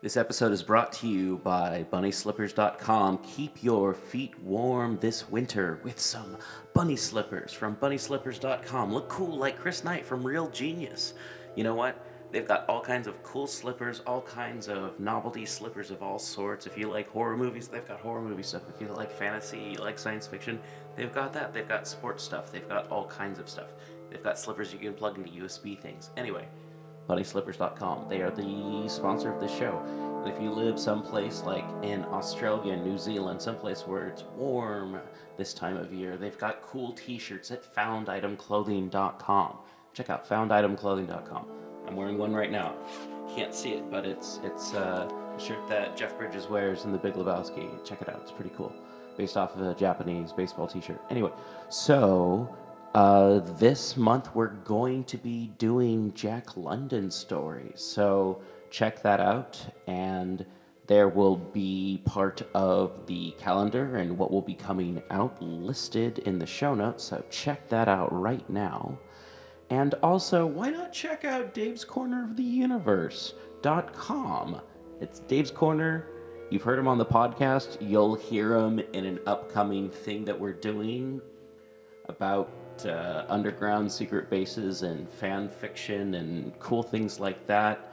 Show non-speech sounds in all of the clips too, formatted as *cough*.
This episode is brought to you by BunnySlippers.com. Keep your feet warm this winter with some bunny slippers from BunnySlippers.com. Look cool like Chris Knight from Real Genius. You know what? They've got all kinds of cool slippers, all kinds of novelty slippers of all sorts. If you like horror movies, they've got horror movie stuff. If you like fantasy, you like science fiction, they've got that. They've got sports stuff. They've got all kinds of stuff. They've got slippers you can plug into USB things. Anyway, BunnySlippers.com. They are the sponsor of this show. And if you live someplace like in Australia, New Zealand, someplace where it's warm this time of year, they've got cool t-shirts at FoundItemClothing.com. Check out FoundItemClothing.com. I'm wearing one right now. Can't see it, but it's it's uh, a shirt that Jeff Bridges wears in The Big Lebowski. Check it out; it's pretty cool. Based off of a Japanese baseball T-shirt. Anyway, so uh, this month we're going to be doing Jack London stories. So check that out, and there will be part of the calendar and what will be coming out listed in the show notes. So check that out right now. And also, why not check out Dave's Corner of the Universe.com? It's Dave's Corner. You've heard him on the podcast. You'll hear him in an upcoming thing that we're doing about uh, underground secret bases and fan fiction and cool things like that.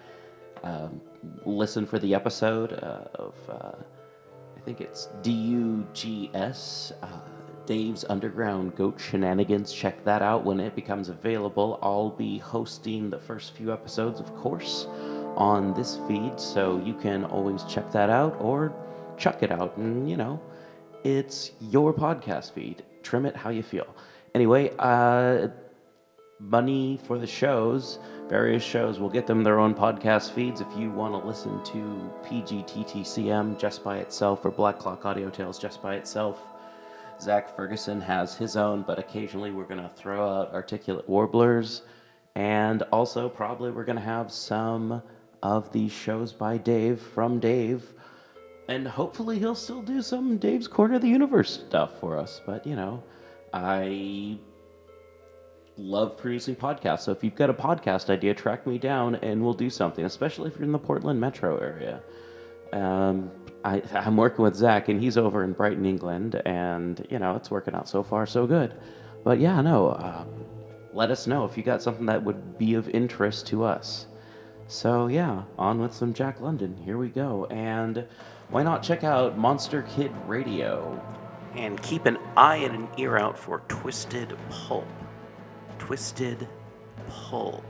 Um, listen for the episode uh, of, uh, I think it's DUGS. Uh, Dave's Underground Goat Shenanigans. Check that out when it becomes available. I'll be hosting the first few episodes, of course, on this feed, so you can always check that out or chuck it out. And, you know, it's your podcast feed. Trim it how you feel. Anyway, uh, money for the shows, various shows, we'll get them their own podcast feeds. If you want to listen to PGTTCM just by itself or Black Clock Audio Tales just by itself, Zach Ferguson has his own, but occasionally we're going to throw out articulate warblers. And also, probably we're going to have some of these shows by Dave from Dave. And hopefully, he'll still do some Dave's Corner of the Universe stuff for us. But, you know, I love producing podcasts. So if you've got a podcast idea, track me down and we'll do something, especially if you're in the Portland metro area. Um, I, I'm working with Zach, and he's over in Brighton, England, and you know it's working out so far so good. But yeah, no, um, let us know if you got something that would be of interest to us. So yeah, on with some Jack London. Here we go, and why not check out Monster Kid Radio, and keep an eye and an ear out for Twisted Pulp. Twisted Pulp.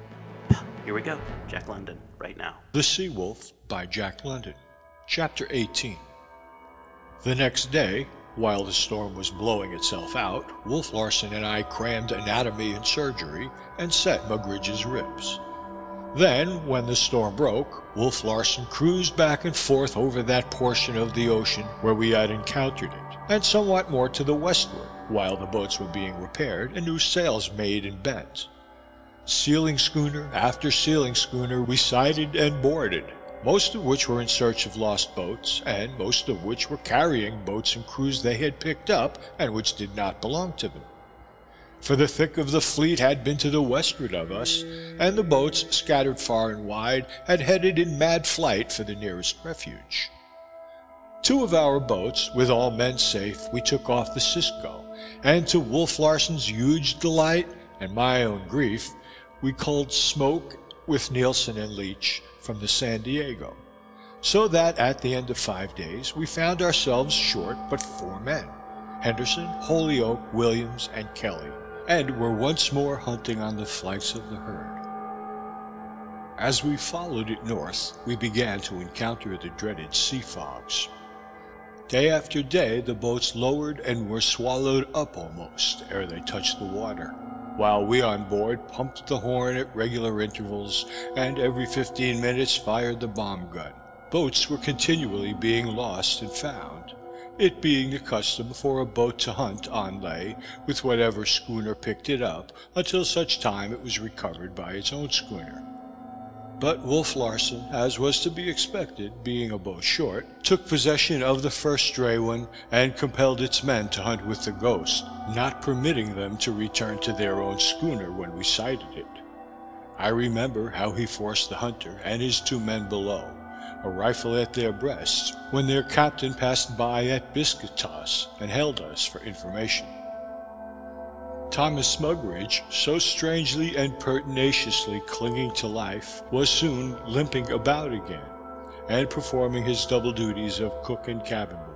Here we go, Jack London, right now. The Sea Wolf by Jack London. Chapter 18 The next day, while the storm was blowing itself out, Wolf Larsen and I crammed anatomy and surgery and set Mugridge's ribs. Then, when the storm broke, Wolf Larsen cruised back and forth over that portion of the ocean where we had encountered it, and somewhat more to the westward, while the boats were being repaired and new sails made and bent. Sealing schooner after sealing schooner we sighted and boarded, most of which were in search of lost boats, and most of which were carrying boats and crews they had picked up and which did not belong to them. For the thick of the fleet had been to the westward of us, and the boats, scattered far and wide, had headed in mad flight for the nearest refuge. Two of our boats, with all men safe, we took off the Cisco, and to Wolf Larsen's huge delight and my own grief, we culled smoke with Nilson and Leach from the San Diego, so that at the end of five days we found ourselves short but four men Henderson, Holyoak, Williams, and Kelly, and were once more hunting on the flanks of the herd. As we followed it north, we began to encounter the dreaded sea fogs. Day after day the boats lowered and were swallowed up almost ere they touched the water while we on board pumped the horn at regular intervals, and every fifteen minutes fired the bomb gun. Boats were continually being lost and found, it being the custom for a boat to hunt on lay with whatever schooner picked it up, until such time it was recovered by its own schooner. But Wolf Larsen, as was to be expected, being a boat short, took possession of the first stray one, and compelled its men to hunt with the Ghost, not permitting them to return to their own schooner when we sighted it. I remember how he forced the hunter and his two men below, a rifle at their breasts, when their captain passed by at biscuit toss and hailed us for information. Thomas Mugridge, so strangely and pertinaciously clinging to life, was soon limping about again, and performing his double duties of cook and cabin boy.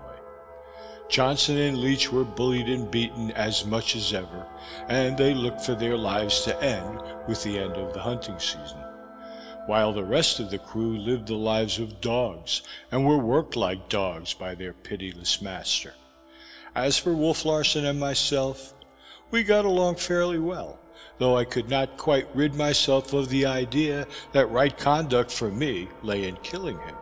Johnson and Leach were bullied and beaten as much as ever, and they looked for their lives to end with the end of the hunting season, while the rest of the crew lived the lives of dogs, and were worked like dogs by their pitiless master. As for Wolf Larsen and myself, we got along fairly well, though I could not quite rid myself of the idea that right conduct for me lay in killing him.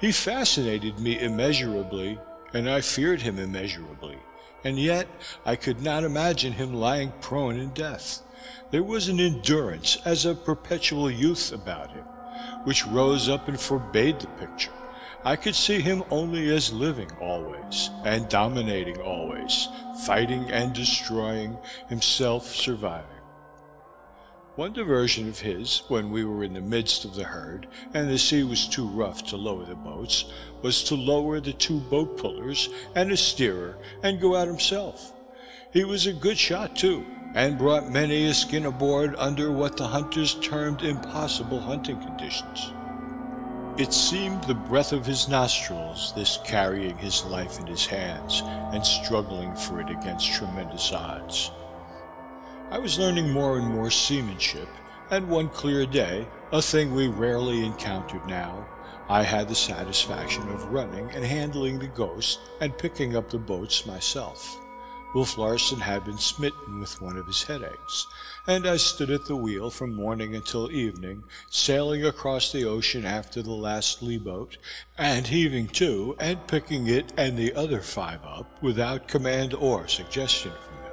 He fascinated me immeasurably, and I feared him immeasurably, and yet I could not imagine him lying prone in death. There was an endurance as of perpetual youth about him, which rose up and forbade the picture. I could see him only as living always, and dominating always, fighting and destroying, himself surviving. One diversion of his, when we were in the midst of the herd, and the sea was too rough to lower the boats, was to lower the two boat pullers and a steerer, and go out himself. He was a good shot too, and brought many a skin aboard under what the hunters termed impossible hunting conditions. It seemed the breath of his nostrils, this carrying his life in his hands and struggling for it against tremendous odds. I was learning more and more seamanship, and one clear day, a thing we rarely encountered now, I had the satisfaction of running and handling the Ghost and picking up the boats myself. Wolf Larsen had been smitten with one of his headaches, and I stood at the wheel from morning until evening, sailing across the ocean after the last lee boat, and heaving to and picking it and the other five up without command or suggestion from them.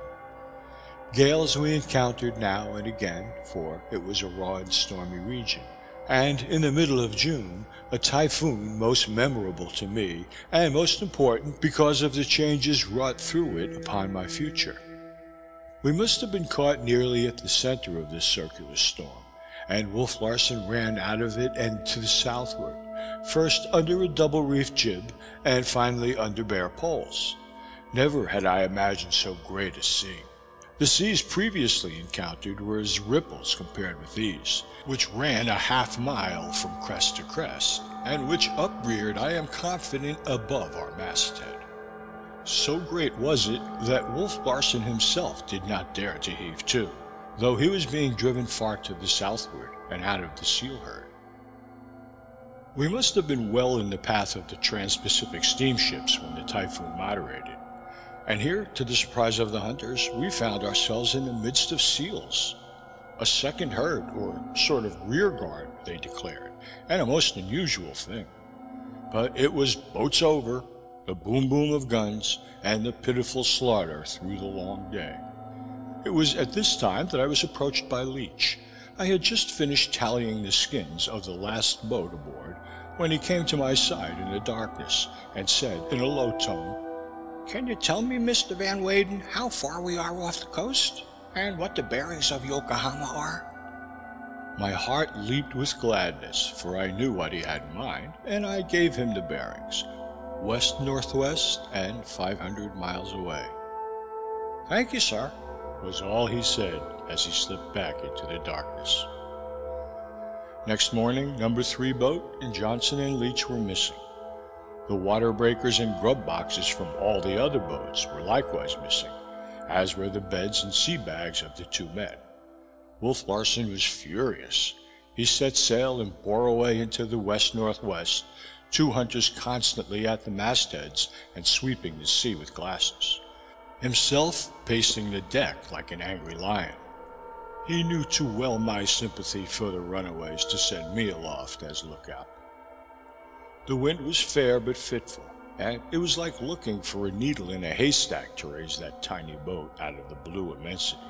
Gales we encountered now and again, for it was a raw and stormy region and in the middle of June, a typhoon most memorable to me, and most important because of the changes wrought through it upon my future. We must have been caught nearly at the center of this circular storm, and Wolf Larsen ran out of it and to the southward, first under a double reefed jib, and finally under bare poles. Never had I imagined so great a sea. The seas previously encountered were as ripples compared with these, which ran a half mile from crest to crest, and which upreared, I am confident, above our masthead. So great was it, that Wolf Larsen himself did not dare to heave to, though he was being driven far to the southward, and out of the seal herd. We must have been well in the path of the trans-Pacific steamships when the typhoon moderated. And here, to the surprise of the hunters, we found ourselves in the midst of seals. A second herd, or sort of rear guard, they declared, and a most unusual thing. But it was boats over, the boom boom of guns, and the pitiful slaughter through the long day. It was at this time that I was approached by Leach. I had just finished tallying the skins of the last boat aboard, when he came to my side in the darkness, and said in a low tone, can you tell me, Mr. Van Weyden, how far we are off the coast? And what the bearings of Yokohama are? My heart leaped with gladness, for I knew what he had in mind, and I gave him the bearings west northwest and 500 miles away. Thank you, sir, was all he said as he slipped back into the darkness. Next morning, number three boat and Johnson and Leach were missing. The water breakers and grub boxes from all the other boats were likewise missing, as were the beds and sea bags of the two men. Wolf Larsen was furious. He set sail and bore away into the west northwest, two hunters constantly at the mastheads and sweeping the sea with glasses. Himself pacing the deck like an angry lion. He knew too well my sympathy for the runaways to send me aloft as lookout. The wind was fair but fitful, and it was like looking for a needle in a haystack to raise that tiny boat out of the blue immensity.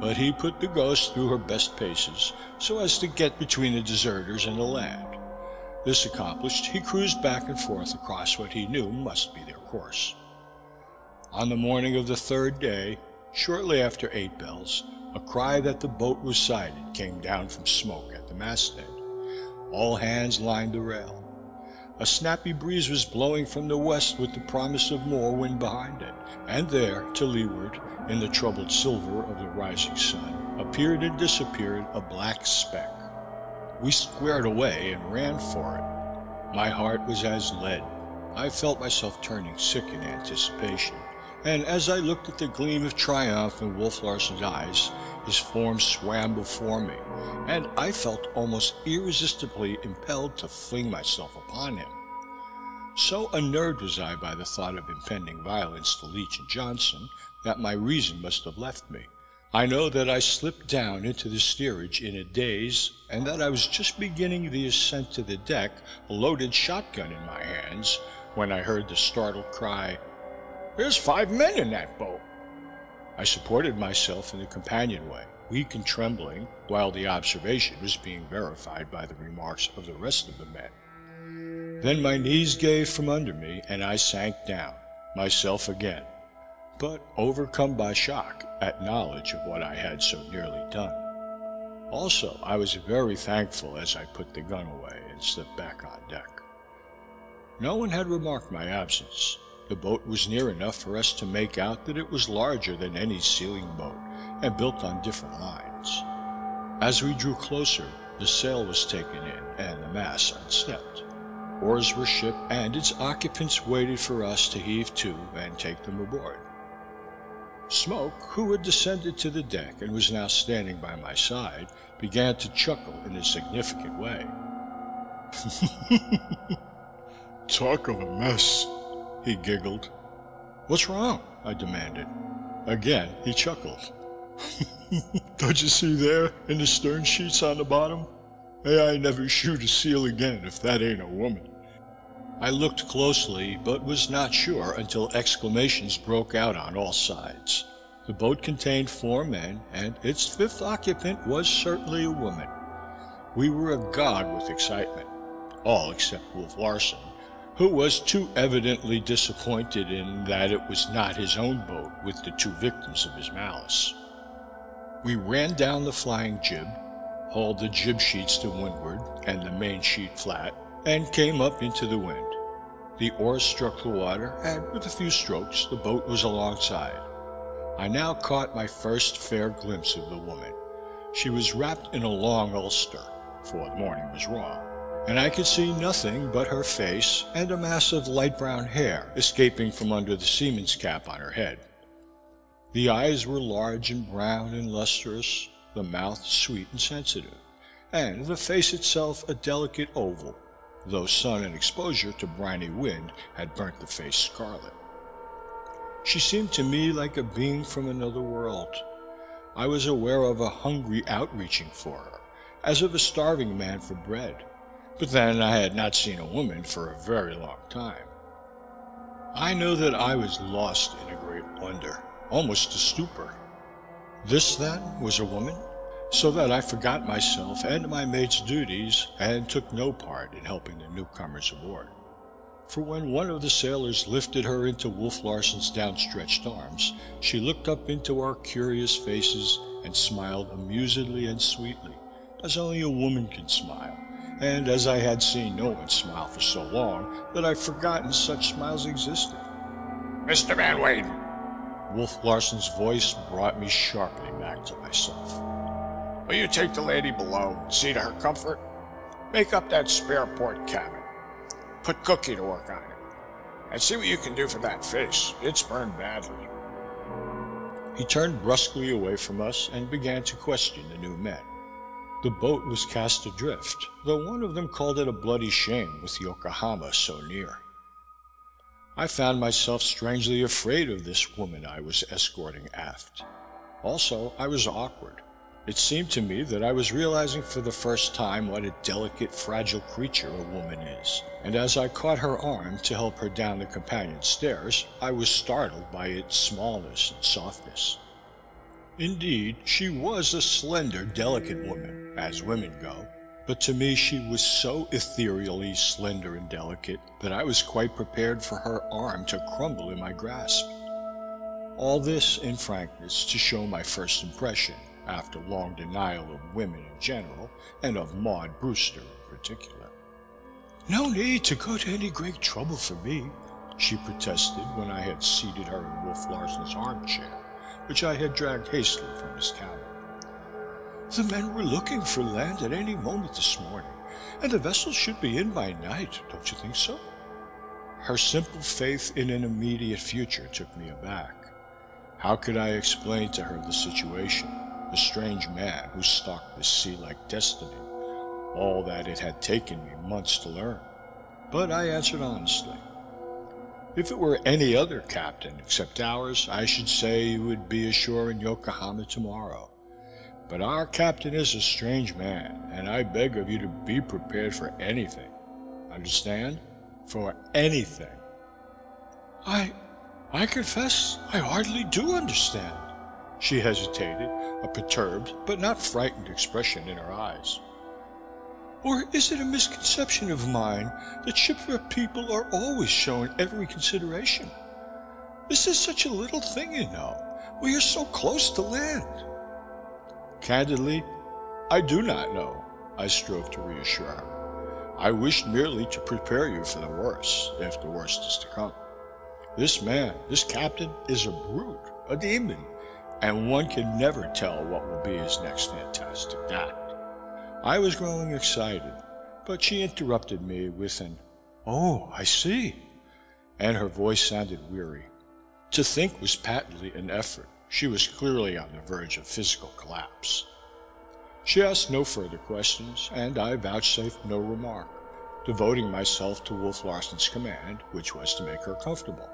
But he put the Ghost through her best paces, so as to get between the deserters and the land. This accomplished, he cruised back and forth across what he knew must be their course. On the morning of the third day, shortly after eight bells, a cry that the boat was sighted came down from smoke at the masthead. All hands lined the rail. A snappy breeze was blowing from the west with the promise of more wind behind it, and there, to leeward, in the troubled silver of the rising sun, appeared and disappeared a black speck. We squared away and ran for it. My heart was as lead. I felt myself turning sick in anticipation, and as I looked at the gleam of triumph in Wolf Larsen's eyes, his form swam before me, and I felt almost irresistibly impelled to fling myself upon him. So unnerved was I by the thought of impending violence to Leach and Johnson, that my reason must have left me. I know that I slipped down into the steerage in a daze, and that I was just beginning the ascent to the deck, a loaded shotgun in my hands, when I heard the startled cry, There's five men in that boat! I supported myself in the companionway, weak and trembling, while the observation was being verified by the remarks of the rest of the men. Then my knees gave from under me, and I sank down, myself again, but overcome by shock at knowledge of what I had so nearly done. Also, I was very thankful as I put the gun away and slipped back on deck. No one had remarked my absence, the boat was near enough for us to make out that it was larger than any sealing boat and built on different lines. As we drew closer, the sail was taken in and the mast unstepped. Oars were shipped and its occupants waited for us to heave to and take them aboard. Smoke, who had descended to the deck and was now standing by my side, began to chuckle in a significant way. *laughs* Talk of a mess, he giggled. What's wrong? I demanded. Again, he chuckled. *laughs* Don't you see there, in the stern sheets on the bottom? May I never shoot a seal again if that ain't a woman. I looked closely, but was not sure until exclamations broke out on all sides. The boat contained four men, and its fifth occupant was certainly a woman. We were agog with excitement, all except Wolf Larsen, who was too evidently disappointed in that it was not his own boat with the two victims of his malice. We ran down the flying jib, hauled the jib sheets to windward and the main sheet flat, and came up into the wind. The oars struck the water, and with a few strokes the boat was alongside. I now caught my first fair glimpse of the woman. She was wrapped in a long ulster, for the morning was raw and I could see nothing but her face and a mass of light brown hair escaping from under the seaman's cap on her head. The eyes were large and brown and lustrous, the mouth sweet and sensitive, and the face itself a delicate oval, though sun and exposure to briny wind had burnt the face scarlet. She seemed to me like a being from another world. I was aware of a hungry outreaching for her, as of a starving man for bread but then I had not seen a woman for a very long time. I know that I was lost in a great wonder, almost a stupor. This, then, was a woman? So that I forgot myself and my mate's duties, and took no part in helping the newcomers aboard. For when one of the sailors lifted her into Wolf Larsen's downstretched arms, she looked up into our curious faces and smiled amusedly and sweetly, as only a woman can smile and as I had seen no one smile for so long that I'd forgotten such smiles existed. Mr. Van Weyden! Wolf Larsen's voice brought me sharply back to myself. Will you take the lady below and see to her comfort? Make up that spare port cabin. Put Cookie to work on it. And see what you can do for that face. It's burned badly. He turned brusquely away from us and began to question the new men. The boat was cast adrift, though one of them called it a bloody shame with Yokohama so near. I found myself strangely afraid of this woman I was escorting aft. Also, I was awkward. It seemed to me that I was realizing for the first time what a delicate, fragile creature a woman is, and as I caught her arm to help her down the companion stairs, I was startled by its smallness and softness. Indeed, she was a slender, delicate woman, as women go, but to me she was so ethereally slender and delicate that I was quite prepared for her arm to crumble in my grasp. All this, in frankness, to show my first impression, after long denial of women in general, and of Maud Brewster in particular. No need to go to any great trouble for me, she protested when I had seated her in Wolf Larsen's armchair, which I had dragged hastily from his cabin. The men were looking for land at any moment this morning, and the vessel should be in by night, don't you think so? Her simple faith in an immediate future took me aback. How could I explain to her the situation, the strange man who stalked the sea like destiny, all that it had taken me months to learn? But I answered honestly. If it were any other captain except ours, I should say he would be ashore in Yokohama tomorrow. But our captain is a strange man, and I beg of you to be prepared for anything. Understand? For anything. I. I confess I hardly do understand. She hesitated, a perturbed but not frightened expression in her eyes. Or is it a misconception of mine that shipwrecked people are always shown every consideration? This is such a little thing, you know. We are so close to land. Candidly, I do not know, I strove to reassure her. I wished merely to prepare you for the worst, if the worst is to come. This man, this captain, is a brute, a demon, and one can never tell what will be his next fantastic act. I was growing excited, but she interrupted me with an, Oh, I see, and her voice sounded weary. To think was patently an effort. She was clearly on the verge of physical collapse. She asked no further questions, and I vouchsafed no remark, devoting myself to Wolf Larsen's command, which was to make her comfortable.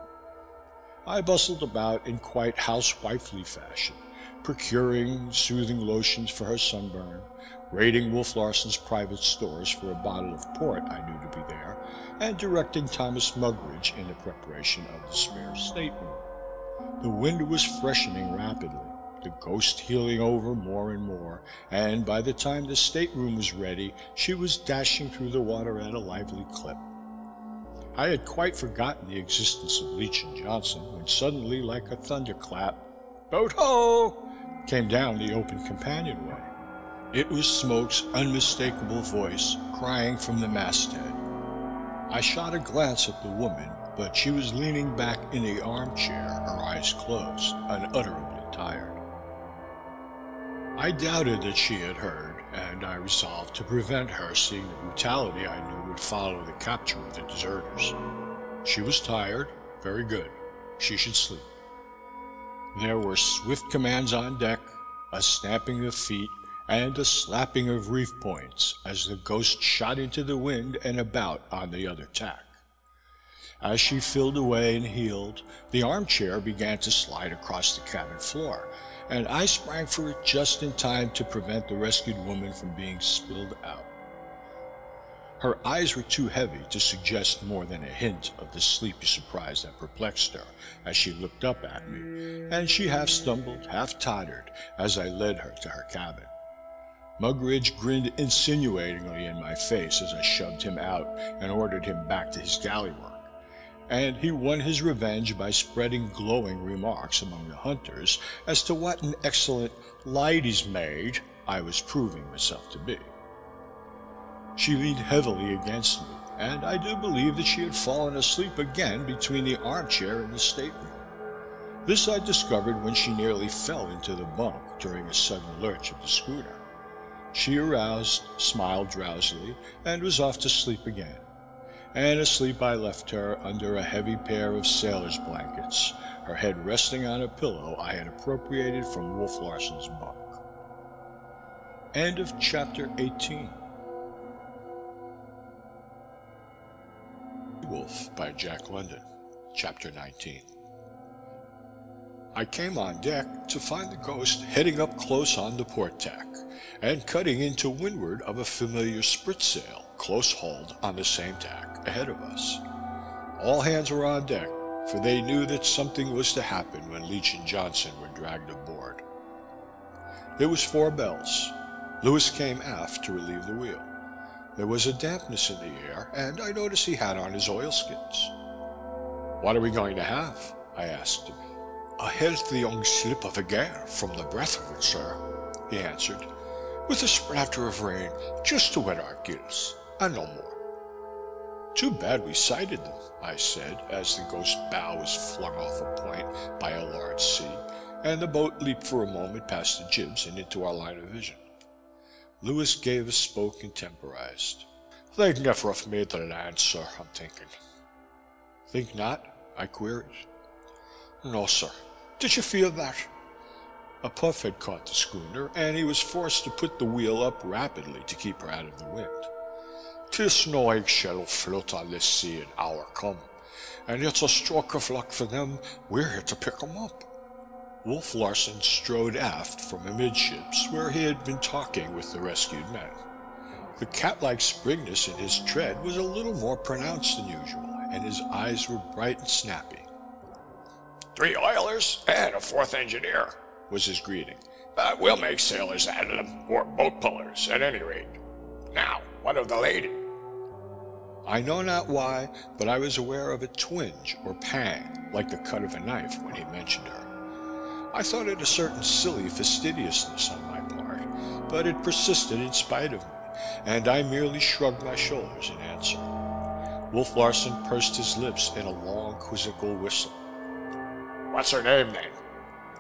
I bustled about in quite housewifely fashion, procuring soothing lotions for her sunburn, raiding Wolf Larsen's private stores for a bottle of port I knew to be there, and directing Thomas Mugridge in the preparation of the spare stateroom. The wind was freshening rapidly, the ghost heeling over more and more, and by the time the stateroom was ready, she was dashing through the water at a lively clip. I had quite forgotten the existence of Leach and Johnson when suddenly, like a thunderclap, boat ho! came down the open companionway. It was Smoke's unmistakable voice crying from the masthead. I shot a glance at the woman, but she was leaning back in the armchair, her eyes closed, unutterably tired. I doubted that she had heard, and I resolved to prevent her seeing the brutality I knew would follow the capture of the deserters. She was tired. Very good. She should sleep. There were swift commands on deck, a stamping of feet, and a slapping of reef points as the ghost shot into the wind and about on the other tack. As she filled away and heeled, the armchair began to slide across the cabin floor, and I sprang for it just in time to prevent the rescued woman from being spilled out. Her eyes were too heavy to suggest more than a hint of the sleepy surprise that perplexed her as she looked up at me, and she half stumbled, half tottered as I led her to her cabin. Mugridge grinned insinuatingly in my face as I shoved him out and ordered him back to his galley work, and he won his revenge by spreading glowing remarks among the hunters as to what an excellent lady's maid I was proving myself to be. She leaned heavily against me, and I do believe that she had fallen asleep again between the armchair and the stateroom. This I discovered when she nearly fell into the bunk during a sudden lurch of the schooner. She aroused, smiled drowsily, and was off to sleep again. And asleep I left her under a heavy pair of sailor's blankets, her head resting on a pillow I had appropriated from Wolf Larsen's bunk. End of chapter 18. Wolf by Jack London, chapter 19. I came on deck to find the ghost heading up close on the port tack and cutting into windward of a familiar spritsail close hauled on the same tack ahead of us. All hands were on deck, for they knew that something was to happen when Leach and Johnson were dragged aboard. It was four bells. Louis came aft to relieve the wheel. There was a dampness in the air, and I noticed he had on his oilskins. What are we going to have? I asked him. A healthy young slip of a gale from the breath of it, sir, he answered, with a splatter of rain just to wet our gills. and no more. Too bad we sighted them, I said, as the ghost bow was flung off a point by a large sea, and the boat leaped for a moment past the jibs and into our line of vision. Louis gave a spoke and temporized. They'd never have made the land, sir, I'm thinking. Think not? I queried. No, sir. Did you feel that? A puff had caught the schooner, and he was forced to put the wheel up rapidly to keep her out of the wind. Tis no eggshell float on this sea an hour come, and it's a stroke of luck for them we're here to pick 'em up. Wolf Larsen strode aft from amidships, where he had been talking with the rescued men. The cat-like springness in his tread was a little more pronounced than usual, and his eyes were bright and snappy. Three oilers and a fourth engineer, was his greeting. But we'll make sailors out of them, or boat pullers, at any rate. Now, what of the lady? I know not why, but I was aware of a twinge or pang, like the cut of a knife, when he mentioned her. I thought it a certain silly fastidiousness on my part, but it persisted in spite of me, and I merely shrugged my shoulders in answer. Wolf Larsen pursed his lips in a long, quizzical whistle. What's her name, then?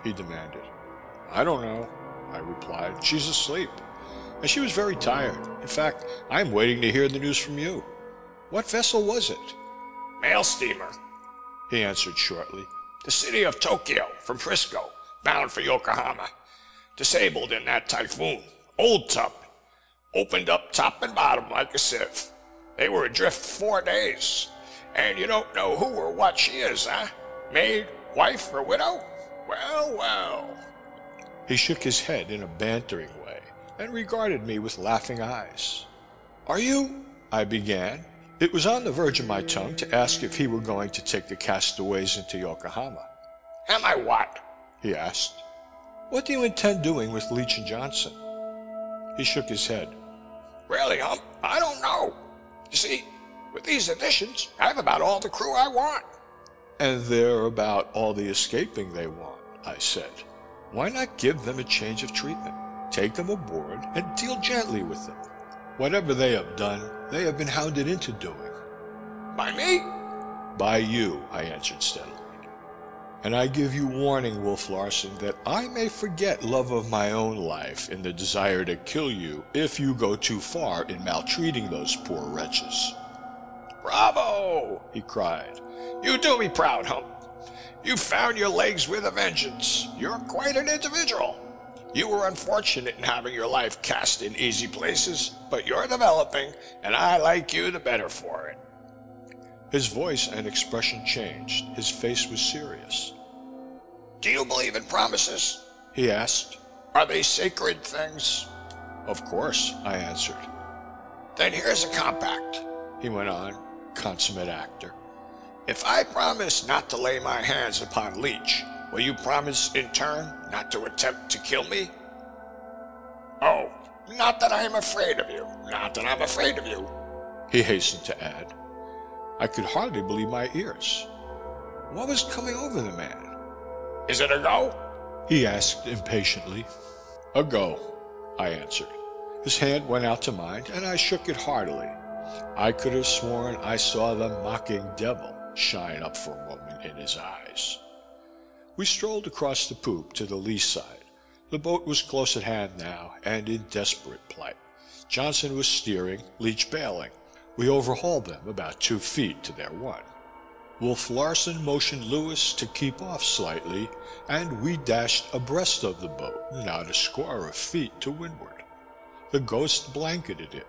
he demanded. I don't know, I replied. She's asleep. And she was very tired. In fact, I'm waiting to hear the news from you. What vessel was it? Mail steamer, he answered shortly. The city of Tokyo, from Frisco, bound for Yokohama. Disabled in that typhoon. Old tub. Opened up top and bottom like a sieve. They were adrift four days. And you don't know who or what she is, huh? Maid, wife, or widow? Well, well. He shook his head in a bantering way and regarded me with laughing eyes. Are you? I began. It was on the verge of my tongue to ask if he were going to take the castaways into Yokohama. Am I what? He asked. What do you intend doing with Leach and Johnson? He shook his head. Really, Hump? I don't know. You see, with these additions, I have about all the crew I want. And they're about all the escaping they want, I said. Why not give them a change of treatment? Take them aboard and deal gently with them. Whatever they have done, they have been hounded into doing. By me? By you, I answered steadily. And I give you warning, Wolf Larsen, that I may forget love of my own life in the desire to kill you if you go too far in maltreating those poor wretches. Bravo! he cried. You do me proud, Hump. You found your legs with a vengeance. You're quite an individual. You were unfortunate in having your life cast in easy places, but you're developing, and I like you the better for it. His voice and expression changed. His face was serious. Do you believe in promises? He asked. Are they sacred things? Of course, I answered. Then here's a compact, he went on, consummate actor. If I promise not to lay my hands upon Leach, will you promise in turn not to attempt to kill me? Oh, not that I am afraid of you. Not that I'm afraid of you. He hastened to add. I could hardly believe my ears. What was coming over the man? Is it a go? He asked impatiently. A go, I answered. His hand went out to mine, and I shook it heartily. I could have sworn I saw the mocking devil shine up for a moment in his eyes. We strolled across the poop to the lee side. The boat was close at hand now, and in desperate plight. Johnson was steering, Leach bailing. We overhauled them about two feet to their one. Wolf Larsen motioned Louis to keep off slightly, and we dashed abreast of the boat, not a score of feet to windward. The ghost blanketed it.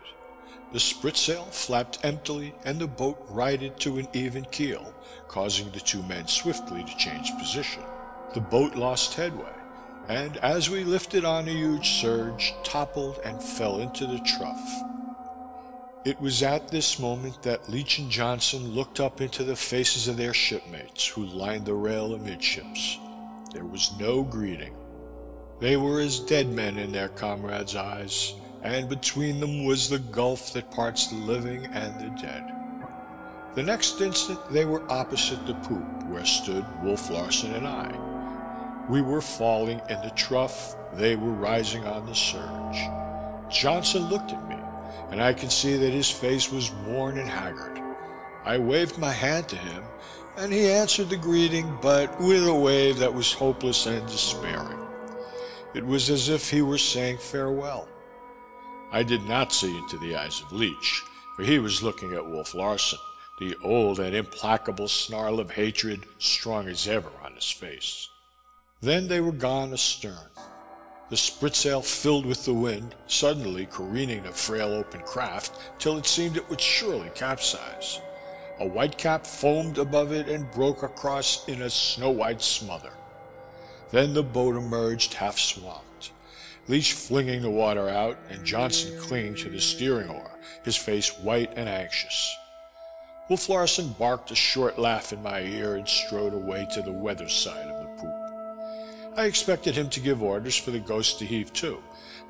The spritsail flapped emptily, and the boat righted to an even keel, causing the two men swiftly to change position. The boat lost headway, and as we lifted on a huge surge, toppled and fell into the trough. It was at this moment that Leach and Johnson looked up into the faces of their shipmates who lined the rail amidships. There was no greeting. They were as dead men in their comrades' eyes, and between them was the gulf that parts the living and the dead. The next instant they were opposite the poop where stood Wolf Larsen and I. We were falling in the trough, they were rising on the surge. Johnson looked at me, and I could see that his face was worn and haggard. I waved my hand to him, and he answered the greeting, but with a wave that was hopeless and despairing. It was as if he were saying farewell. I did not see into the eyes of Leach, for he was looking at Wolf Larsen, the old and implacable snarl of hatred strong as ever on his face. Then they were gone astern. The spritsail filled with the wind, suddenly careening the frail open craft till it seemed it would surely capsize. A whitecap foamed above it and broke across in a snow-white smother. Then the boat emerged half swamped, Leach flinging the water out and Johnson clinging to the steering oar, his face white and anxious. Wolf Larsen barked a short laugh in my ear and strode away to the weather side of. I expected him to give orders for the ghost to heave to,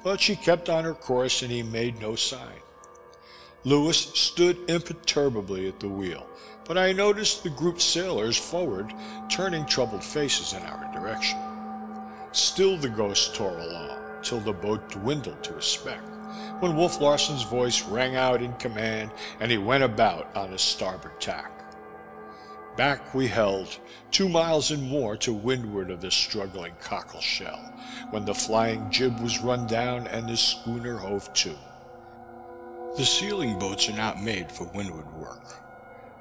but she kept on her course and he made no sign. Louis stood imperturbably at the wheel, but I noticed the grouped sailors forward turning troubled faces in our direction. Still the ghost tore along, till the boat dwindled to a speck, when Wolf Larsen's voice rang out in command and he went about on his starboard tack. Back we held, two miles and more to windward of the struggling cockle shell, when the flying jib was run down and the schooner hove to. The sealing boats are not made for windward work.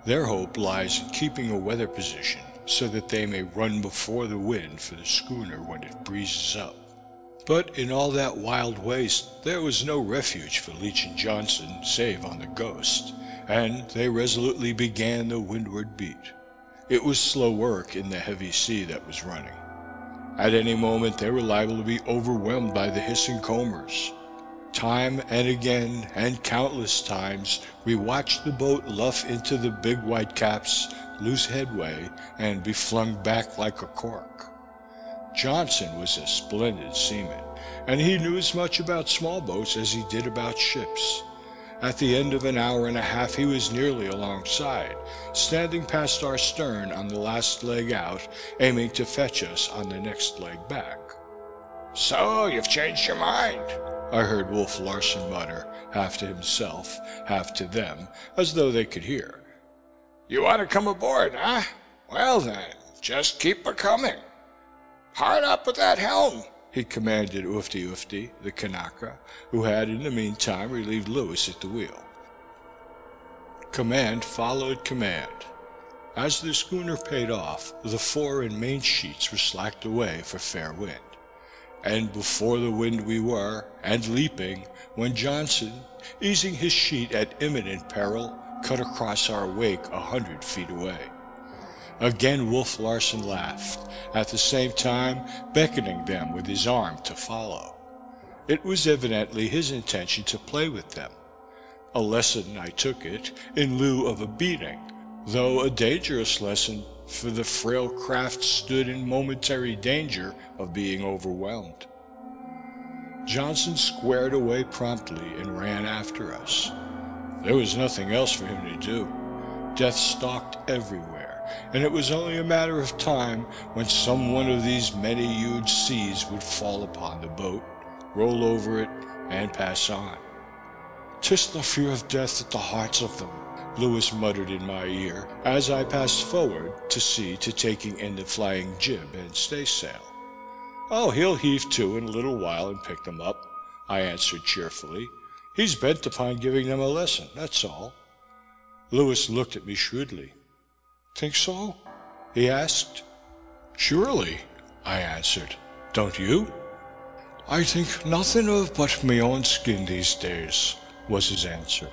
Their hope lies in keeping a weather position so that they may run before the wind for the schooner when it breezes up. But in all that wild waste there was no refuge for Leach and Johnson save on the Ghost, and they resolutely began the windward beat. It was slow work in the heavy sea that was running. At any moment they were liable to be overwhelmed by the hissing combers. Time and again, and countless times, we watched the boat luff into the big white caps, lose headway, and be flung back like a cork. Johnson was a splendid seaman, and he knew as much about small boats as he did about ships. At the end of an hour and a half he was nearly alongside, standing past our stern on the last leg out, aiming to fetch us on the next leg back. So, you've changed your mind? I heard Wolf Larsen mutter, half to himself, half to them, as though they could hear. You want to come aboard, huh? Well then, just keep a coming. Hard up with that helm, he commanded Oofty Oofty, the Kanaka, who had in the meantime relieved Louis at the wheel. Command followed command. As the schooner paid off, the fore and main sheets were slacked away for fair wind and before the wind we were, and leaping, when Johnson, easing his sheet at imminent peril, cut across our wake a hundred feet away. Again Wolf Larsen laughed, at the same time beckoning them with his arm to follow. It was evidently his intention to play with them. A lesson, I took it, in lieu of a beating, though a dangerous lesson for the frail craft stood in momentary danger of being overwhelmed. Johnson squared away promptly and ran after us. There was nothing else for him to do. Death stalked everywhere, and it was only a matter of time when some one of these many huge seas would fall upon the boat, roll over it, and pass on. Tis the fear of death at the hearts of them, Louis muttered in my ear, as I passed forward to see to taking in the flying jib and staysail. Oh, he'll heave to in a little while and pick them up, I answered cheerfully. He's bent upon giving them a lesson, that's all. Louis looked at me shrewdly. Think so? he asked. Surely, I answered. Don't you? I think nothing of but my own skin these days, was his answer.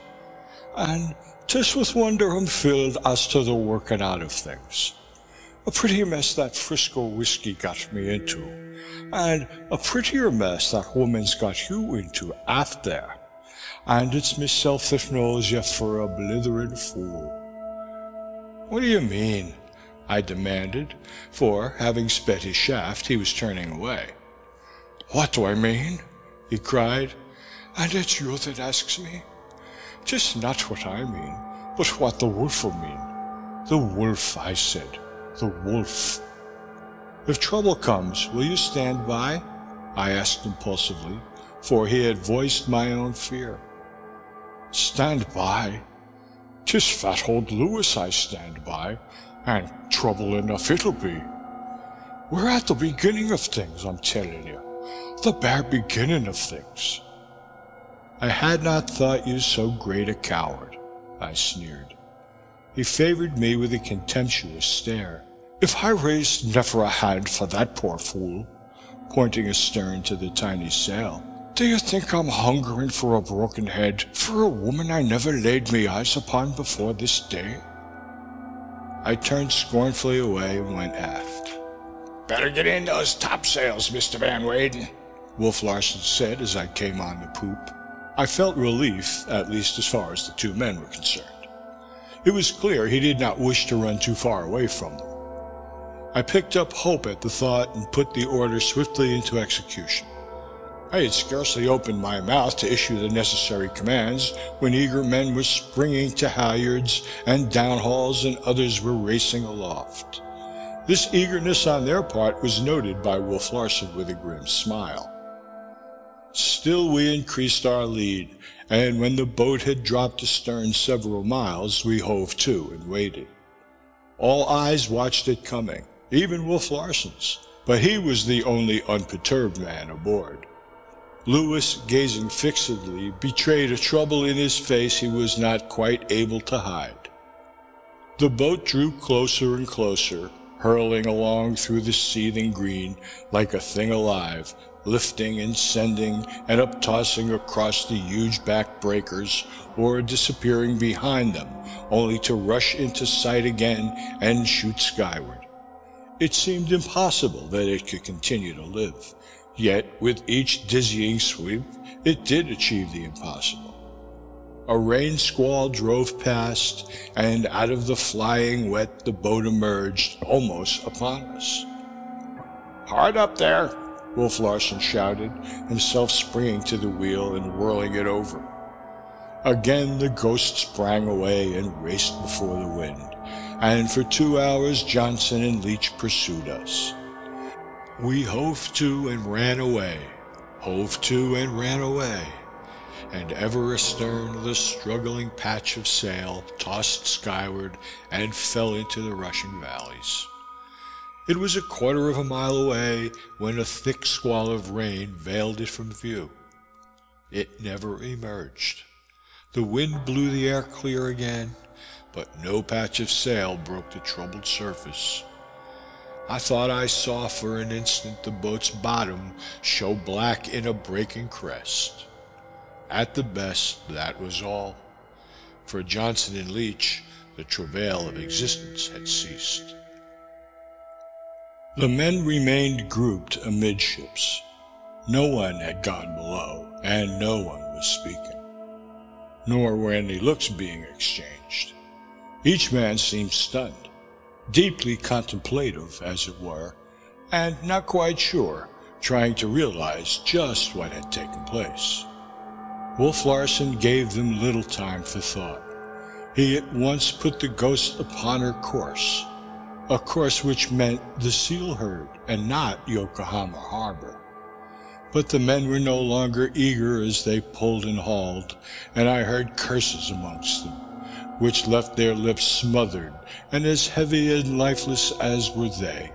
And 'Tis with wonder I'm filled as to the working out of things. A pretty mess that Frisco whiskey got me into, and a prettier mess that woman's got you into after. And it's myself that knows you for a blithering fool. What do you mean? I demanded, for, having sped his shaft, he was turning away. What do I mean? he cried. And it's you that asks me? 'Tis not what I mean, but what the wolf will mean. The wolf, I said. The wolf. If trouble comes, will you stand by? I asked impulsively, for he had voiced my own fear. Stand by? 'Tis fat old Louis I stand by, and trouble enough it'll be. We're at the beginning of things, I'm telling you. The bare beginning of things. I had not thought you so great a coward, I sneered. He favored me with a contemptuous stare. If I raised never a hand for that poor fool, pointing astern to the tiny sail, do you think I'm hungering for a broken head for a woman I never laid me eyes upon before this day? I turned scornfully away and went aft. Better get in those topsails, Mr. Van Weyden, Wolf Larsen said as I came on the poop. I felt relief, at least as far as the two men were concerned. It was clear he did not wish to run too far away from them. I picked up hope at the thought and put the order swiftly into execution. I had scarcely opened my mouth to issue the necessary commands when eager men were springing to halyards and downhauls and others were racing aloft. This eagerness on their part was noted by Wolf Larsen with a grim smile. Still we increased our lead, and when the boat had dropped astern several miles, we hove to and waited. All eyes watched it coming, even Wolf Larsen's, but he was the only unperturbed man aboard. Louis, gazing fixedly, betrayed a trouble in his face he was not quite able to hide. The boat drew closer and closer, hurling along through the seething green like a thing alive, lifting and sending and uptossing across the huge back breakers or disappearing behind them, only to rush into sight again and shoot skyward. It seemed impossible that it could continue to live, yet with each dizzying sweep it did achieve the impossible. A rain squall drove past, and out of the flying wet the boat emerged almost upon us. Hard up there, Wolf Larsen shouted, himself springing to the wheel and whirling it over. Again the ghost sprang away and raced before the wind, and for two hours Johnson and Leach pursued us. We hove to and ran away, hove to and ran away, and ever astern the struggling patch of sail tossed skyward and fell into the rushing valleys. It was a quarter of a mile away when a thick squall of rain veiled it from view. It never emerged. The wind blew the air clear again, but no patch of sail broke the troubled surface. I thought I saw for an instant the boat's bottom show black in a breaking crest. At the best, that was all. For Johnson and Leach, the travail of existence had ceased. The men remained grouped amidships. No one had gone below, and no one was speaking. Nor were any looks being exchanged. Each man seemed stunned, deeply contemplative, as it were, and not quite sure, trying to realize just what had taken place. Wolf Larsen gave them little time for thought. He at once put the ghost upon her course, a course which meant the seal herd and not Yokohama harbor. But the men were no longer eager as they pulled and hauled, and I heard curses amongst them, which left their lips smothered and as heavy and lifeless as were they.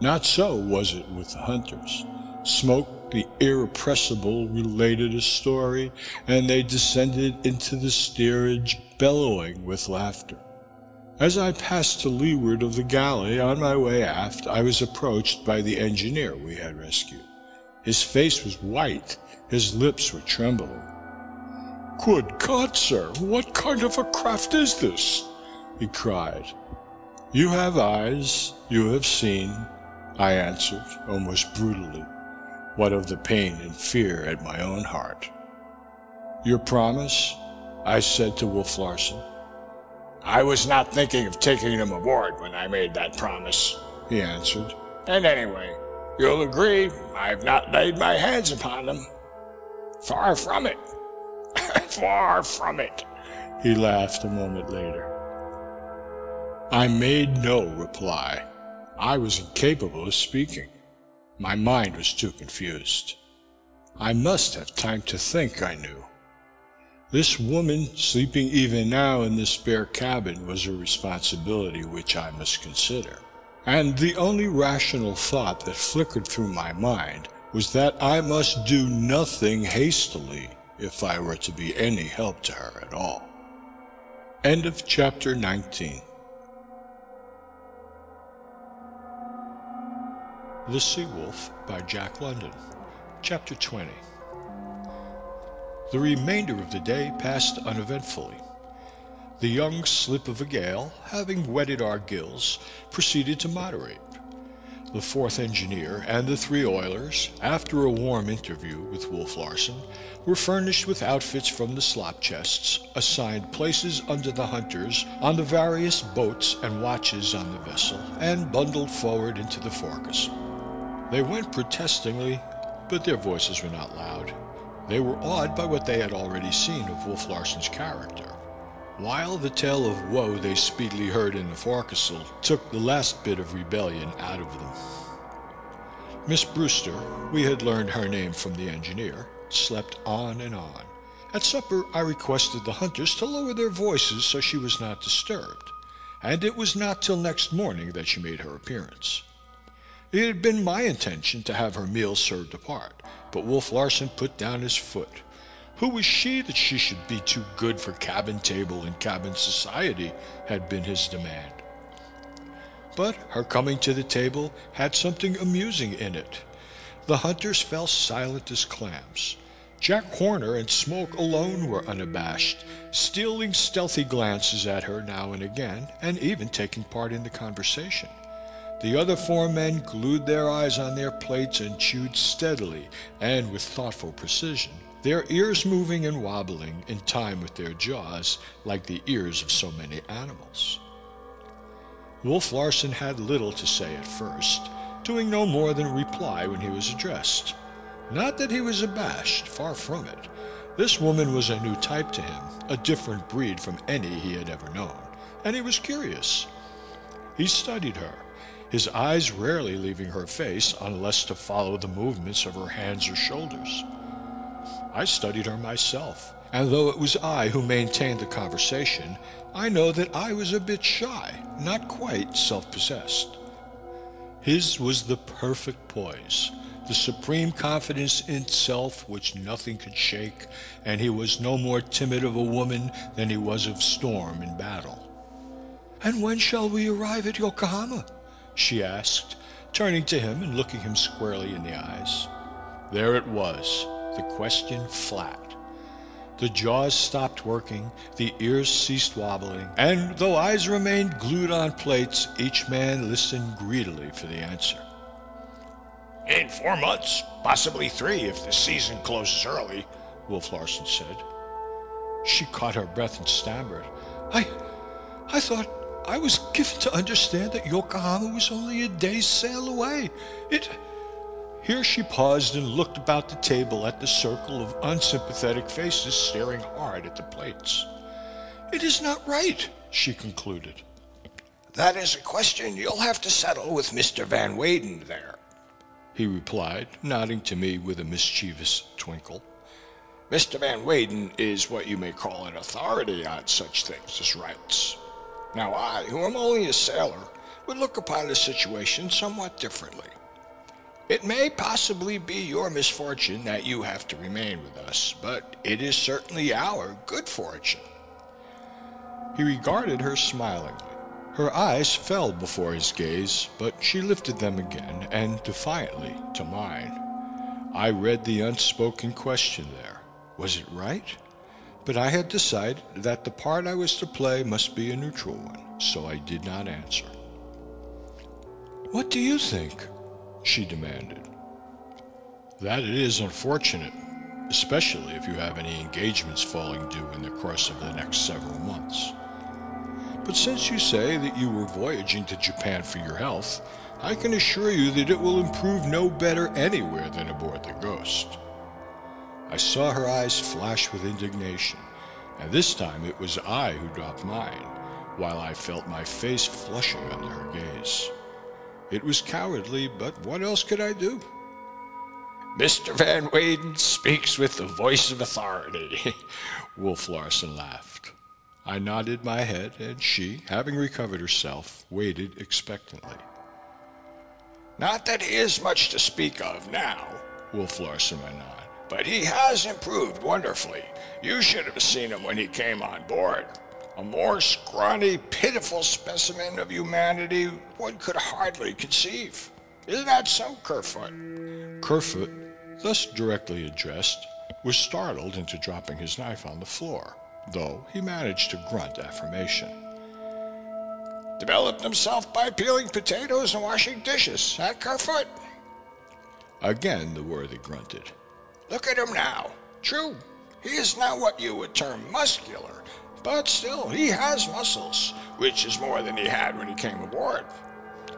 Not so was it with the hunters. Smoke, the irrepressible, related a story, and they descended into the steerage bellowing with laughter. As I passed to leeward of the galley on my way aft, I was approached by the engineer we had rescued. His face was white, his lips were trembling. Good God, sir, what kind of a craft is this? he cried. You have eyes, you have seen, I answered, almost brutally, what of the pain and fear at my own heart. Your promise? I said to Wolf Larsen. I was not thinking of taking them aboard when I made that promise, he answered. And anyway, you'll agree I've not laid my hands upon them. Far from it. *coughs* Far from it. He laughed a moment later. I made no reply. I was incapable of speaking. My mind was too confused. I must have time to think, I knew. This woman sleeping even now in this spare cabin was a responsibility which I must consider. And the only rational thought that flickered through my mind was that I must do nothing hastily if I were to be any help to her at all. End of chapter 19. The Sea Wolf by Jack London. Chapter 20. The remainder of the day passed uneventfully. The young slip of a gale, having wetted our gills, proceeded to moderate. The fourth engineer and the three oilers, after a warm interview with Wolf Larsen, were furnished with outfits from the slop chests, assigned places under the hunters on the various boats and watches on the vessel, and bundled forward into the forecastle. They went protestingly, but their voices were not loud. They were awed by what they had already seen of Wolf Larsen's character. While the tale of woe they speedily heard in the forecastle took the last bit of rebellion out of them. Miss Brewster, we had learned her name from the engineer, slept on and on. At supper I requested the hunters to lower their voices so she was not disturbed, and it was not till next morning that she made her appearance. It had been my intention to have her meals served apart, but Wolf Larsen put down his foot. Who was she that she should be too good for cabin table and cabin society, had been his demand. But her coming to the table had something amusing in it. The hunters fell silent as clams. Jack Horner and Smoke alone were unabashed, stealing stealthy glances at her now and again, and even taking part in the conversation. The other four men glued their eyes on their plates and chewed steadily and with thoughtful precision, their ears moving and wobbling in time with their jaws like the ears of so many animals. Wolf Larsen had little to say at first, doing no more than reply when he was addressed. Not that he was abashed, far from it. This woman was a new type to him, a different breed from any he had ever known, and he was curious. He studied her, his eyes rarely leaving her face unless to follow the movements of her hands or shoulders. I studied her myself, and though it was I who maintained the conversation, I know that I was a bit shy, not quite self-possessed. His was the perfect poise, the supreme confidence in self which nothing could shake, and he was no more timid of a woman than he was of storm in battle. And when shall we arrive at Yokohama? she asked, turning to him and looking him squarely in the eyes. There it was, the question flat. The jaws stopped working, the ears ceased wobbling, and though eyes remained glued on plates, each man listened greedily for the answer. In four months, possibly three if the season closes early, Wolf Larsen said. She caught her breath and stammered. I. I thought. I was given to understand that Yokohama was only a day's sail away. It. Here she paused and looked about the table at the circle of unsympathetic faces staring hard at the plates. It is not right, she concluded. That is a question you'll have to settle with Mr. Van Weyden there, he replied, nodding to me with a mischievous twinkle. Mr. Van Weyden is what you may call an authority on such things as rights. Now I, who am only a sailor, would look upon the situation somewhat differently. It may possibly be your misfortune that you have to remain with us, but it is certainly our good fortune. He regarded her smilingly. Her eyes fell before his gaze, but she lifted them again, and defiantly, to mine. I read the unspoken question there. Was it right? But I had decided that the part I was to play must be a neutral one, so I did not answer. What do you think? She demanded. That it is unfortunate, especially if you have any engagements falling due in the course of the next several months. But since you say that you were voyaging to Japan for your health, I can assure you that it will improve no better anywhere than aboard the Ghost. I saw her eyes flash with indignation, and this time it was I who dropped mine, while I felt my face flushing under her gaze. It was cowardly, but what else could I do? Mr. Van Weyden speaks with the voice of authority. *laughs* Wolf Larsen laughed. I nodded my head, and she, having recovered herself, waited expectantly. Not that he is much to speak of now, Wolf Larsen went on, but he has improved wonderfully. You should have seen him when he came on board. A more scrawny, pitiful specimen of humanity one could hardly conceive. Isn't that so, Kerfoot? Kerfoot thus directly addressed, was startled into dropping his knife on the floor, though he managed to grunt affirmation. Developed himself by peeling potatoes and washing dishes, at Kerfoot? Again the worthy grunted. Look at him now. True, he is not what you would term muscular, but still he has muscles, which is more than he had when he came aboard.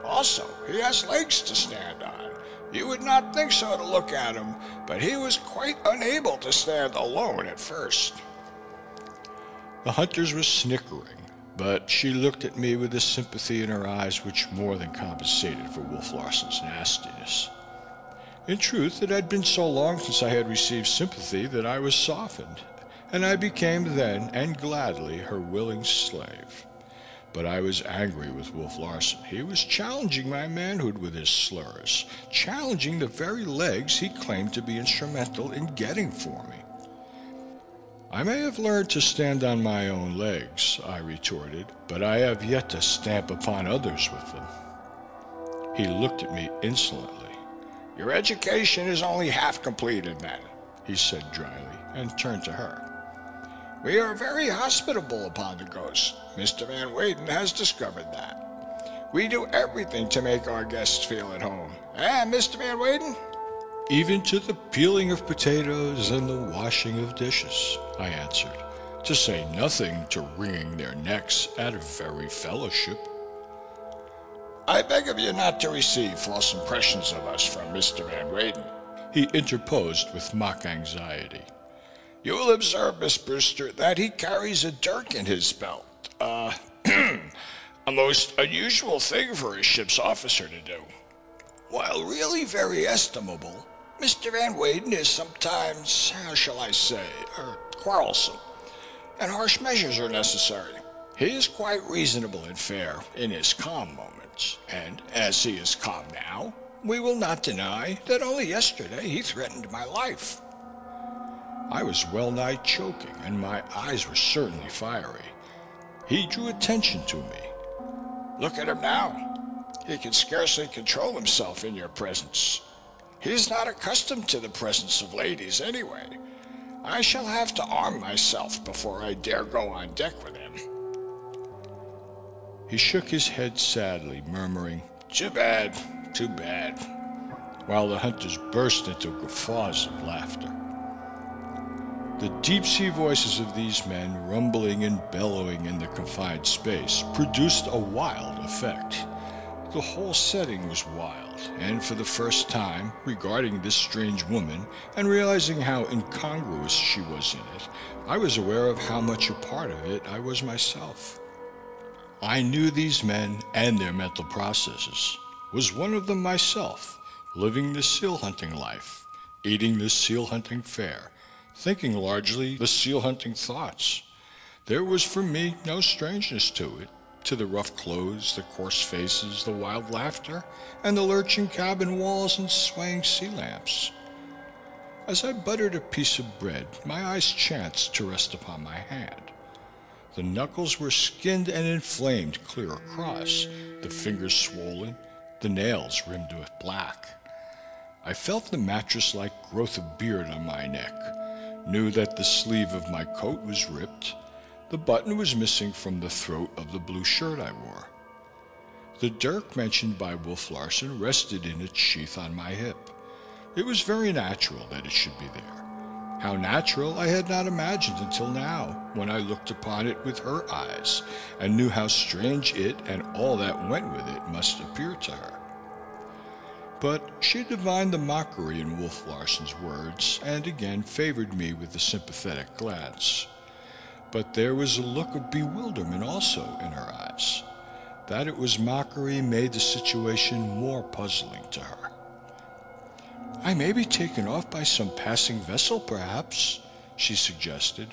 Also, he has legs to stand on you would not think so to look at him, but he was quite unable to stand alone at first. The hunters were snickering, but she looked at me with a sympathy in her eyes which more than compensated for Wolf Larsen's nastiness. In truth, it had been so long since I had received sympathy that I was softened, and I became then and gladly her willing slave. But I was angry with Wolf Larsen. He was challenging my manhood with his slurs, challenging the very legs he claimed to be instrumental in getting for me. I may have learned to stand on my own legs, I retorted, but I have yet to stamp upon others with them. He looked at me insolently. Your education is only half completed, then, he said dryly, and turned to her. We are very hospitable upon the ghost. Mr. Van Weyden has discovered that. We do everything to make our guests feel at home. Eh, Mr. Van Weyden? Even to the peeling of potatoes and the washing of dishes, I answered, to say nothing to wringing their necks at a very fellowship. I beg of you not to receive false impressions of us from Mr. Van Weyden. He interposed with mock anxiety. You will observe, Miss Brewster, that he carries a dirk in his belt. Uh, *clears throat* a most unusual thing for a ship's officer to do. While really very estimable, Mr. Van Weyden is sometimes, how shall I say, er, quarrelsome, and harsh measures are necessary. He is quite reasonable and fair in his calm moments, and as he is calm now, we will not deny that only yesterday he threatened my life. I was well nigh choking, and my eyes were certainly fiery. He drew attention to me. Look at him now. He can scarcely control himself in your presence. He's not accustomed to the presence of ladies anyway. I shall have to arm myself before I dare go on deck with him. He shook his head sadly, murmuring, Too bad, too bad, while the hunters burst into guffaws of laughter. The deep sea voices of these men, rumbling and bellowing in the confined space, produced a wild effect. The whole setting was wild, and for the first time, regarding this strange woman and realizing how incongruous she was in it, I was aware of how much a part of it I was myself. I knew these men and their mental processes, was one of them myself, living the seal hunting life, eating the seal hunting fare, thinking largely the seal hunting thoughts. There was for me no strangeness to it, to the rough clothes, the coarse faces, the wild laughter, and the lurching cabin walls and swaying sea lamps. As I buttered a piece of bread, my eyes chanced to rest upon my hand. The knuckles were skinned and inflamed clear across, the fingers swollen, the nails rimmed with black. I felt the mattress like growth of beard on my neck, knew that the sleeve of my coat was ripped. The button was missing from the throat of the blue shirt I wore. The dirk mentioned by Wolf Larsen rested in its sheath on my hip. It was very natural that it should be there. How natural I had not imagined until now, when I looked upon it with her eyes and knew how strange it and all that went with it must appear to her. But she divined the mockery in Wolf Larsen's words and again favored me with a sympathetic glance. But there was a look of bewilderment also in her eyes. That it was mockery made the situation more puzzling to her. I may be taken off by some passing vessel, perhaps, she suggested.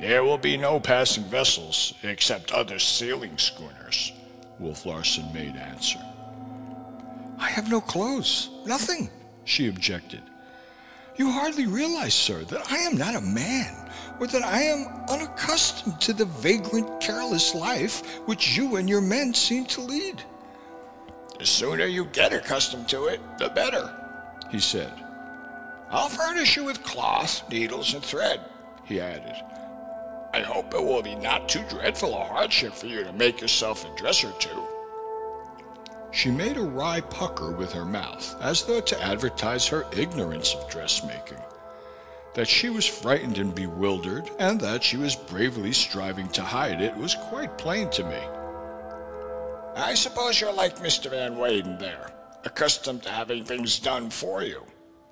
There will be no passing vessels except other sealing schooners, Wolf Larsen made answer. I have no clothes, nothing, she objected. You hardly realize, sir, that I am not a man, or that I am unaccustomed to the vagrant, careless life which you and your men seem to lead. The sooner you get accustomed to it, the better, he said. I'll furnish you with cloth, needles, and thread, he added. I hope it will be not too dreadful a hardship for you to make yourself a dress or two. She made a wry pucker with her mouth, as though to advertise her ignorance of dressmaking. That she was frightened and bewildered, and that she was bravely striving to hide it, was quite plain to me. I suppose you're like Mr. Van Weyden there, accustomed to having things done for you.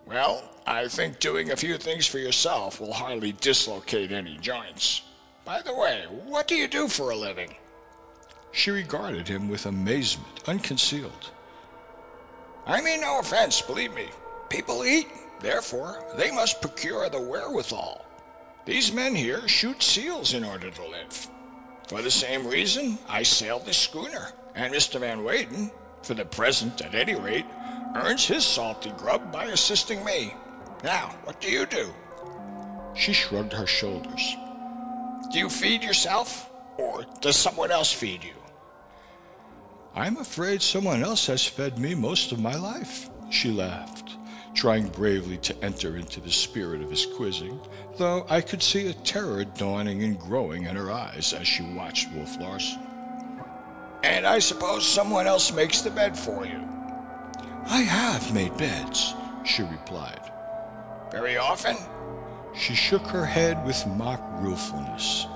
Well, I think doing a few things for yourself will hardly dislocate any joints. By the way, what do you do for a living? She regarded him with amazement, unconcealed. I mean no offense, believe me. People eat, therefore, they must procure the wherewithal. These men here shoot seals in order to live. For the same reason, I sail this schooner, and Mr. Van Weyden, for the present at any rate, earns his salty grub by assisting me. Now, what do you do? She shrugged her shoulders. Do you feed yourself, or does someone else feed you? I'm afraid someone else has fed me most of my life, she laughed, trying bravely to enter into the spirit of his quizzing, though I could see a terror dawning and growing in her eyes as she watched Wolf Larsen. And I suppose someone else makes the bed for you. I have made beds, she replied. Very often? She shook her head with mock ruefulness.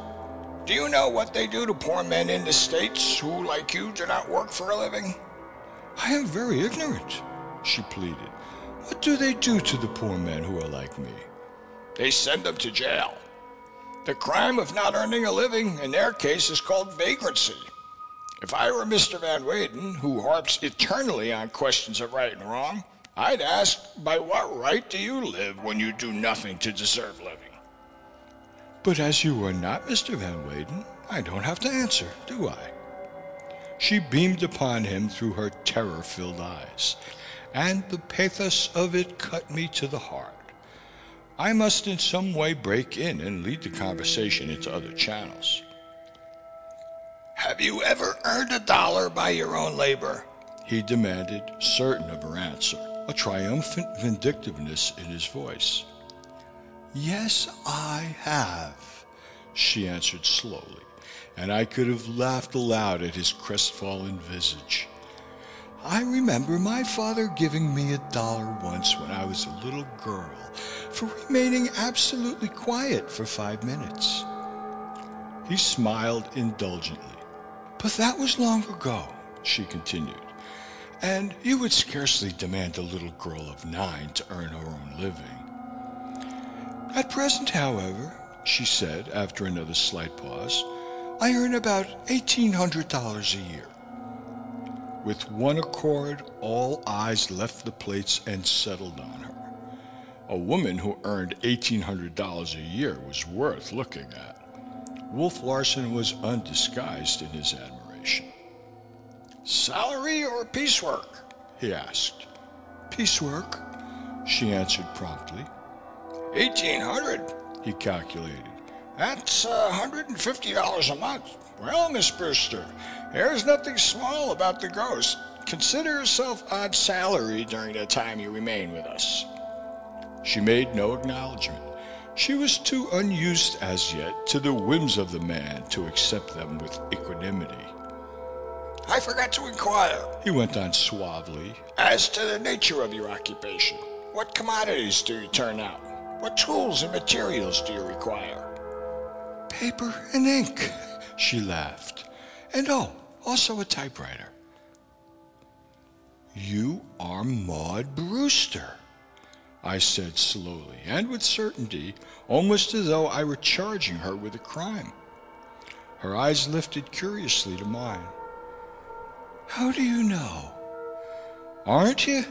Do you know what they do to poor men in the States who, like you, do not work for a living? I am very ignorant, she pleaded. What do they do to the poor men who are like me? They send them to jail. The crime of not earning a living in their case is called vagrancy. If I were Mr. Van Weyden, who harps eternally on questions of right and wrong, I'd ask, by what right do you live when you do nothing to deserve living? But as you are not Mr. Van Weyden, I don't have to answer, do I? She beamed upon him through her terror filled eyes, and the pathos of it cut me to the heart. I must in some way break in and lead the conversation into other channels. Have you ever earned a dollar by your own labor? He demanded, certain of her answer, a triumphant vindictiveness in his voice. Yes, I have, she answered slowly, and I could have laughed aloud at his crestfallen visage. I remember my father giving me a dollar once when I was a little girl for remaining absolutely quiet for five minutes. He smiled indulgently. But that was long ago, she continued, and you would scarcely demand a little girl of nine to earn her own living. At present, however, she said after another slight pause, I earn about $1,800 a year. With one accord, all eyes left the plates and settled on her. A woman who earned $1,800 a year was worth looking at. Wolf Larsen was undisguised in his admiration. Salary or piecework? he asked. Piecework, she answered promptly. 1800 he calculated. That's uh, $150 a month. Well, Miss Brewster, there's nothing small about the ghost. Consider yourself on salary during the time you remain with us. She made no acknowledgement. She was too unused as yet to the whims of the man to accept them with equanimity. I forgot to inquire, he went on suavely, as to the nature of your occupation. What commodities do you turn out? What tools and materials do you require? Paper and ink, she laughed. And oh, also a typewriter. You are Maud Brewster, I said slowly and with certainty, almost as though I were charging her with a crime. Her eyes lifted curiously to mine. How do you know? Aren't you?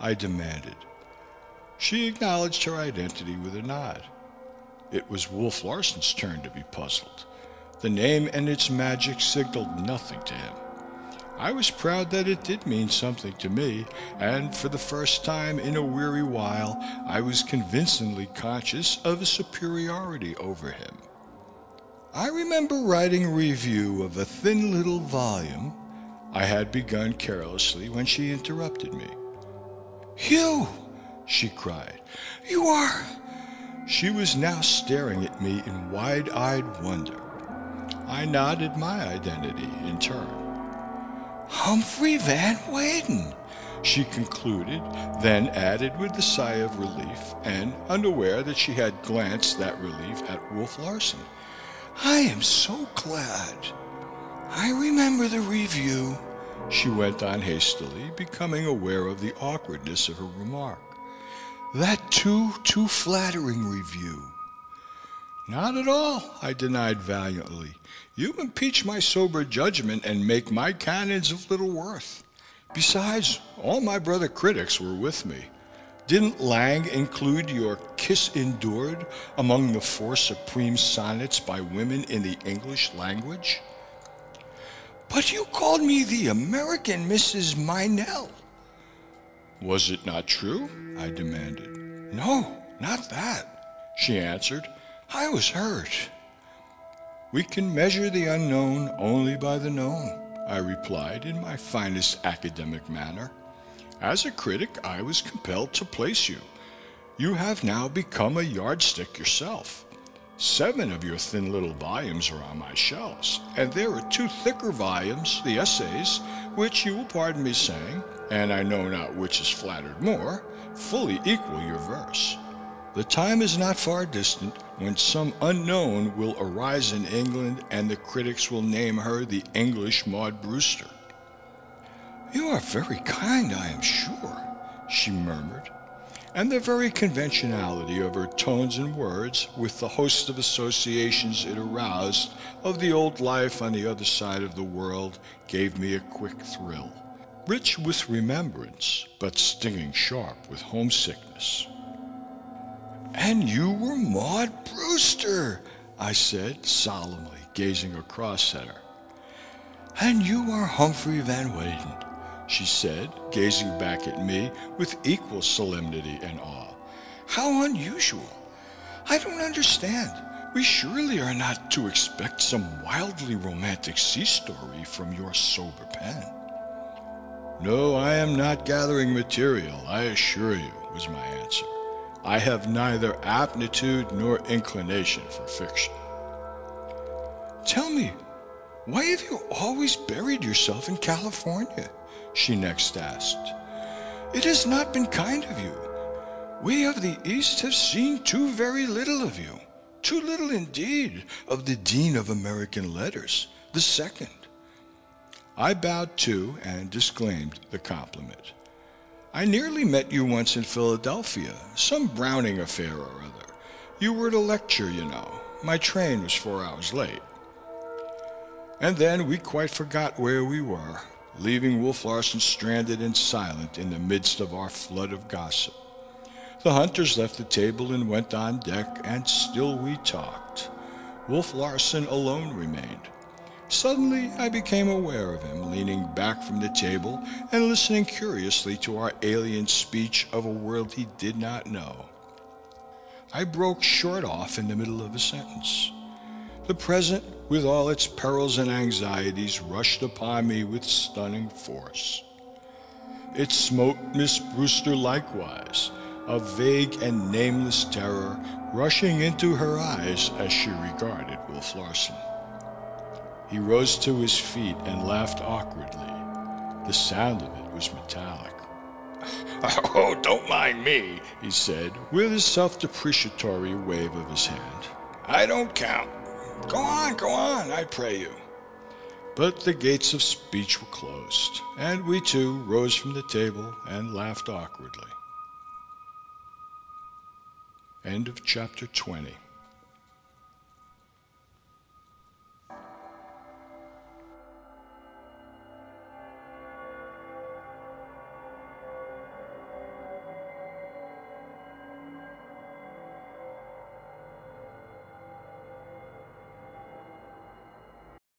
I demanded. She acknowledged her identity with a nod. It was Wolf Larsen's turn to be puzzled. The name and its magic signaled nothing to him. I was proud that it did mean something to me, and for the first time in a weary while, I was convincingly conscious of a superiority over him. I remember writing a review of a thin little volume. I had begun carelessly when she interrupted me. Hugh, she cried, you are. She was now staring at me in wide eyed wonder. I nodded my identity in turn. Humphrey Van Weyden, she concluded, then added with a sigh of relief, and unaware that she had glanced that relief at Wolf Larsen. I am so glad. I remember the review, she went on hastily, becoming aware of the awkwardness of her remark. That too, too flattering review. Not at all, I denied valiantly. You impeach my sober judgment and make my canons of little worth. Besides, all my brother critics were with me. Didn't Lang include your Kiss Endured among the four supreme sonnets by women in the English language? But you called me the American Mrs. Meynell. Was it not true? I demanded. No, not that, she answered. I was hurt. We can measure the unknown only by the known, I replied in my finest academic manner. As a critic, I was compelled to place you. You have now become a yardstick yourself. Seven of your thin little volumes are on my shelves, and there are two thicker volumes, the essays, which you will pardon me saying, and I know not which is flattered more, fully equal your verse. The time is not far distant when some unknown will arise in England and the critics will name her the English Maud Brewster. You are very kind, I am sure, she murmured, and the very conventionality of her tones and words, with the host of associations it aroused of the old life on the other side of the world, gave me a quick thrill, rich with remembrance, but stinging sharp with homesickness. And you were Maud Brewster, I said solemnly, gazing across at her. And you are Humphrey Van Weyden, she said, gazing back at me with equal solemnity and awe. How unusual. I don't understand. We surely are not to expect some wildly romantic sea story from your sober pen. No, I am not gathering material, I assure you, was my answer. I have neither aptitude nor inclination for fiction. Tell me, why have you always buried yourself in California? She next asked. It has not been kind of you. We of the East have seen too very little of you. Too little indeed of the Dean of American Letters, the second. I bowed too and disclaimed the compliment. I nearly met you once in Philadelphia, some Browning affair or other. You were a lecture, you know. My train was four hours late. And then we quite forgot where we were, leaving Wolf Larsen stranded and silent in the midst of our flood of gossip. The hunters left the table and went on deck, and still we talked. Wolf Larsen alone remained. Suddenly, I became aware of him leaning back from the table and listening curiously to our alien speech of a world he did not know. I broke short off in the middle of a sentence. The present, with all its perils and anxieties, rushed upon me with stunning force. It smote Miss Brewster likewise, a vague and nameless terror rushing into her eyes as she regarded Wolf Larsen. He rose to his feet and laughed awkwardly. The sound of it was metallic. *laughs* Oh, don't mind me, he said, with a self depreciatory wave of his hand. I don't count. Go on, go on, I pray you. But the gates of speech were closed, and we two rose from the table and laughed awkwardly. End of chapter 20.